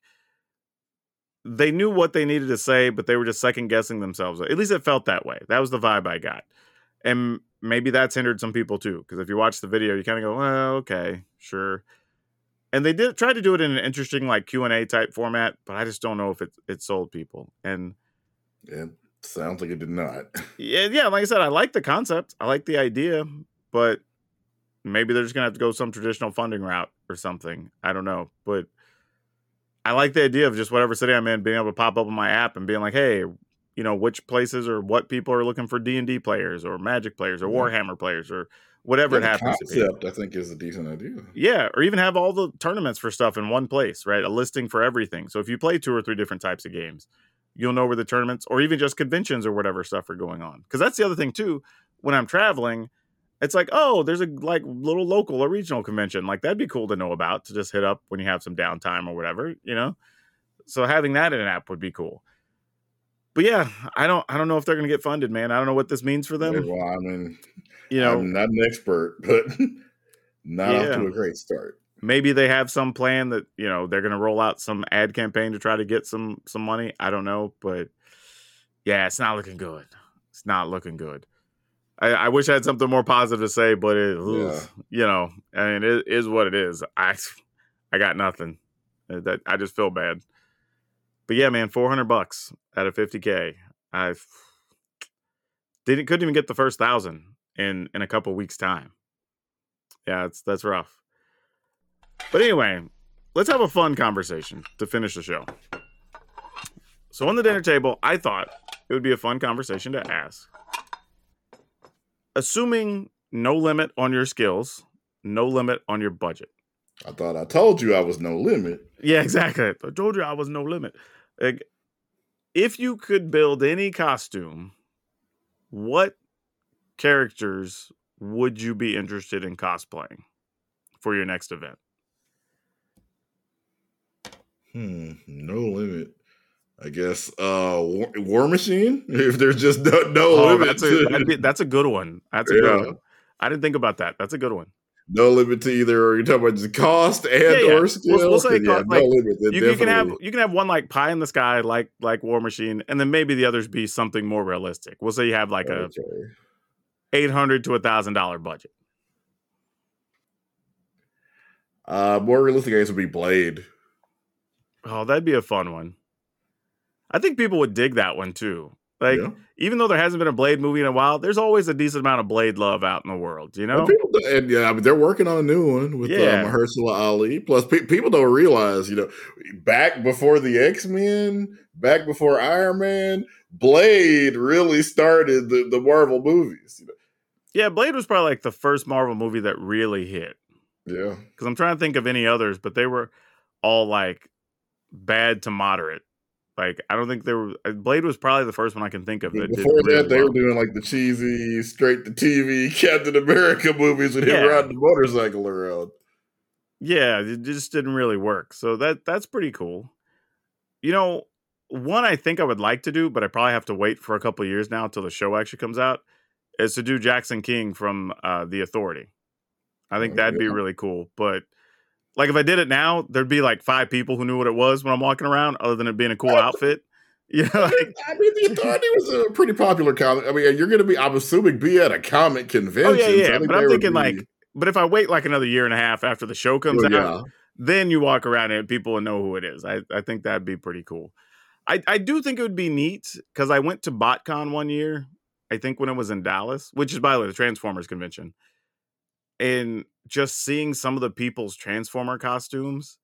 they knew what they needed to say, but they were just second guessing themselves. At least it felt that way. That was the vibe I got. And maybe that's hindered some people too. Because if you watch the video, you kind of go, well, okay, sure. And they did try to do it in an interesting like Q and A type format, but I just don't know if it it sold people. And It sounds like it did not. yeah, yeah, like I said, I like the concept, I like the idea, but maybe they're just gonna have to go some traditional funding route or something. I don't know, but I like the idea of just whatever city I'm in being able to pop up on my app and being like, hey, you know, which places or what people are looking for D and D players or Magic players or. Warhammer players or whatever Yeah, it happens to be. concept, I think, is a decent idea. Yeah, or even have all the tournaments for stuff in one place, right? A listing for everything. So if you play two or three different types of games, you'll know where the tournaments or even just conventions or whatever stuff are going on. Because that's the other thing too. When I'm traveling, it's like, oh, there's a like little local or regional convention. Like that'd be cool to know about to just hit up when you have some downtime or whatever, you know. So having that in an app would be cool. But yeah, I don't I don't know if they're gonna get funded, man. I don't know what this means for them. well, I mean, You know, I'm not an expert, but not off to a great start. maybe they have some plan that you know they're going to roll out some ad campaign to try to get some some money i don't know but yeah it's not looking good it's not looking good i, I wish i had something more positive to say but it Yeah. you know i mean it is what it is i i got nothing that i just feel bad but yeah man 400 bucks out of 50k i didn't couldn't even get the first thousand in in a couple weeks time yeah it's that's rough but anyway, let's have a fun conversation to finish the show. So, on the dinner table, I thought it would be a fun conversation to ask. Assuming no limit on your skills, no limit on your budget. I thought I told you I was no limit. Yeah, exactly. I told you I was no limit. Like, if you could build any costume, what characters would you be interested in cosplaying for your next event? Hmm, no limit. I guess uh War, War Machine. If there's just no, no Oh, limit, that's a that's a good one. That's a Yeah. good one. I didn't think about that. That's a good one. No limit to either. Or you're talking about just cost and Yeah, yeah. or We'll- skill. we'll say Then, yeah, cost, like, no limit. You, you can have you can have one like pie in the sky, like like War Machine, and then maybe the others be something more realistic. We'll say you have like a eight hundred to a thousand dollar budget. Uh, more realistic, I guess, would be Blade. Oh, that'd be a fun one. I think people would dig that one too. Like, Yeah. even though there hasn't been a Blade movie in a while, there's always a decent amount of Blade love out in the world. You know? And, people, and yeah, I mean, they're working on a new one with Yeah. uh, Mahershala Ali. Plus, pe- people don't realize, you know, back before the X Men, back before Iron Man, Blade really started the, the Marvel movies. You Yeah, Blade was probably like the first Marvel movie that really hit. Yeah, Because I'm trying to think of any others, but they were all like bad to moderate. Like I don't think there were. uh, Blade was probably the first one I can think of. That before really that, they well. were doing like the cheesy, straight to TV Captain America movies with him Yeah. riding the motorcycle around. Yeah, it just didn't really work. So that that's pretty cool. You know, one I think I would like to do, but I probably have to wait for a couple of years now until the show actually comes out, is to do Jackson King from uh, The Authority. I think Oh, that'd be really cool. But like if I did it now, there'd be like five people who knew what it was when I'm walking around, other than it being a cool outfit. You know, like, I mean, the Authority was a pretty popular comic. I mean, you're going to be, I'm assuming, be at a comic convention. oh yeah, so I yeah. think But I'm thinking be- like, but if I wait like another year and a half after the show comes well, out, then you walk around and people will know who it is. I, I think that'd be pretty cool. I, I do think it would be neat because I went to BotCon one year, I think when it was in Dallas, which is by the way the Transformers convention, and just seeing some of the people's Transformer costumes,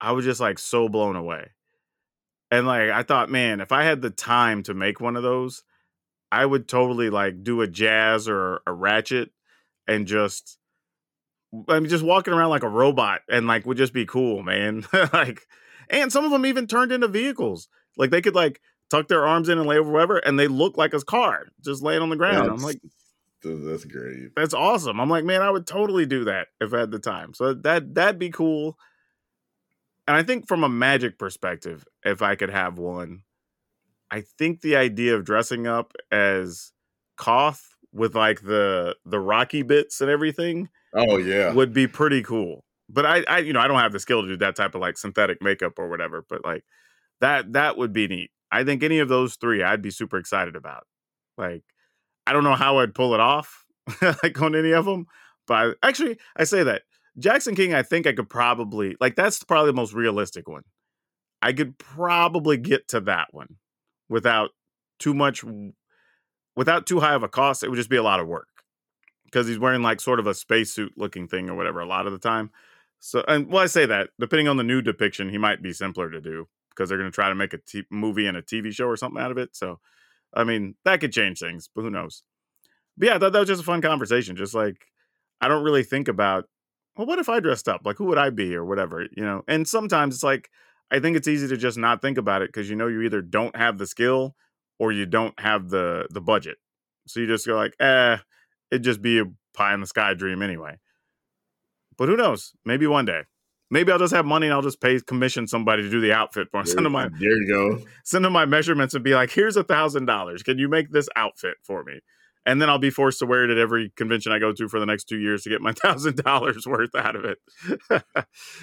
I was just like so blown away. And like I thought, man, if I had the time to make one of those, I would totally like do a jazz or a ratchet and just I mean, just walking around like a robot and like would just be cool, man. like, and some of them even turned into vehicles. Like they could like tuck their arms in and lay over whatever, and they look like a car just laying on the ground. I'm like, That's great. that's awesome. I'm like, man, I would totally do that if I had the time. So that that'd be cool. And I think from a magic perspective, if I could have one, I think the idea of dressing up as Koth with like the the rocky bits and everything Oh yeah. would be pretty cool. But I, I, you know, I don't have the skill to do that type of like synthetic makeup or whatever. But like that, that would be neat. I think any of those three, I'd be super excited about. Like, I don't know how I'd pull it off, like on any of them. But I, actually, I say that Jackson King, I think I could probably like that's probably the most realistic one. I could probably get to that one without too much, without too high of a cost. It would just be a lot of work because he's wearing like sort of a spacesuit looking thing or whatever a lot of the time. So, and well, I say that depending on the new depiction, he might be simpler to do because they're going to try to make a t- movie and a TV show or something out of it. So, I mean, that could change things, but who knows? But yeah, I thought that was just a fun conversation. Just like, I don't really think about, well, what if I dressed up? Like, who would I be or whatever, you know? And sometimes it's like, I think it's easy to just not think about it because you know you either don't have the skill or you don't have the the budget. So you just go like, eh, it'd just be a pie in the sky dream anyway. But who knows? Maybe one day. Maybe I'll just have money and I'll just pay commission somebody to do the outfit for me. Send them my there you go. send them my measurements and be like, here's a thousand dollars. Can you make this outfit for me? And then I'll be forced to wear it at every convention I go to for the next two years to get my thousand dollars worth out of it.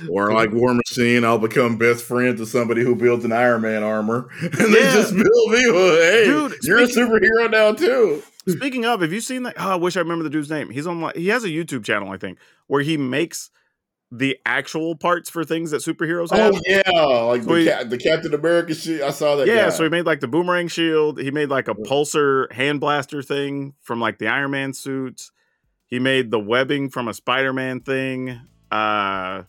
Or like War Machine, I'll become best friends with somebody who builds an Iron Man armor, and Yeah. they just build me. one. Hey, Dude, you're a superhero now too. Speaking of, have you seen that? Oh, I wish I remember the dude's name. He's on he has a YouTube channel, I think, where he makes the actual parts for things that superheroes have. Oh yeah, like So the, he- Ca- the Captain America shit. I saw that. yeah, guy. so he made like the boomerang shield. He made like a Yeah. pulsar hand blaster thing from like the Iron Man suits. He made the webbing from a Spider Man thing. Uh,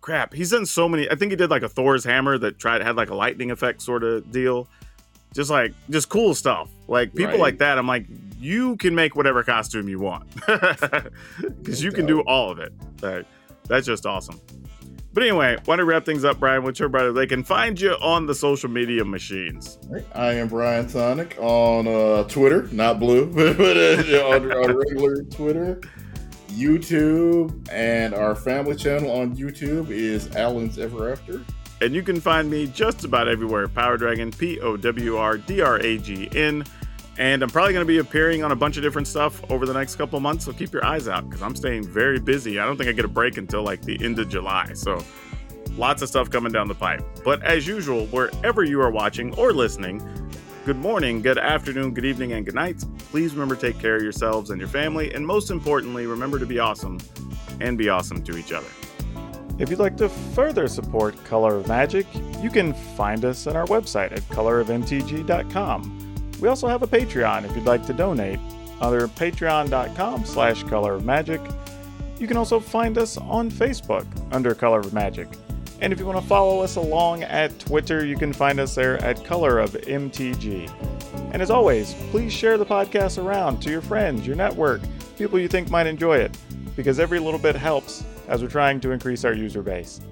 crap, he's done so many. I think he did like a Thor's hammer that tried had like a lightning effect sort of deal. Just like just cool stuff. Like people Right. like that. I'm like, you can make whatever costume you want because you can do all of it. Like, that's just awesome. But anyway, want to wrap things up, Brian? What's your brother? They can find you on the social media machines. I am Brian Psionic on uh, Twitter, not blue, but, uh, on, on regular Twitter, YouTube, and our family channel on YouTube is Alan's Ever After. And you can find me just about everywhere. Power Dragon, P O W R D R A G N. And I'm probably going to be appearing on a bunch of different stuff over the next couple months. So keep your eyes out because I'm staying very busy. I don't think I get a break until like the end of July. So lots of stuff coming down the pipe. But as usual, wherever you are watching or listening, good morning, good afternoon, good evening, and good night. Please remember to take care of yourselves and your family. And most importantly, remember to be awesome and be awesome to each other. If you'd like to further support Color of Magic, you can find us on our website at colorofmtg.com. We also have a Patreon if you'd like to donate, either patreon.com slash color of magic. You can also find us on Facebook under Color of Magic. And if you want to follow us along at Twitter, you can find us there at Color of MTG. And as always, please share the podcast around to your friends, your network, people you think might enjoy it, because every little bit helps as we're trying to increase our user base.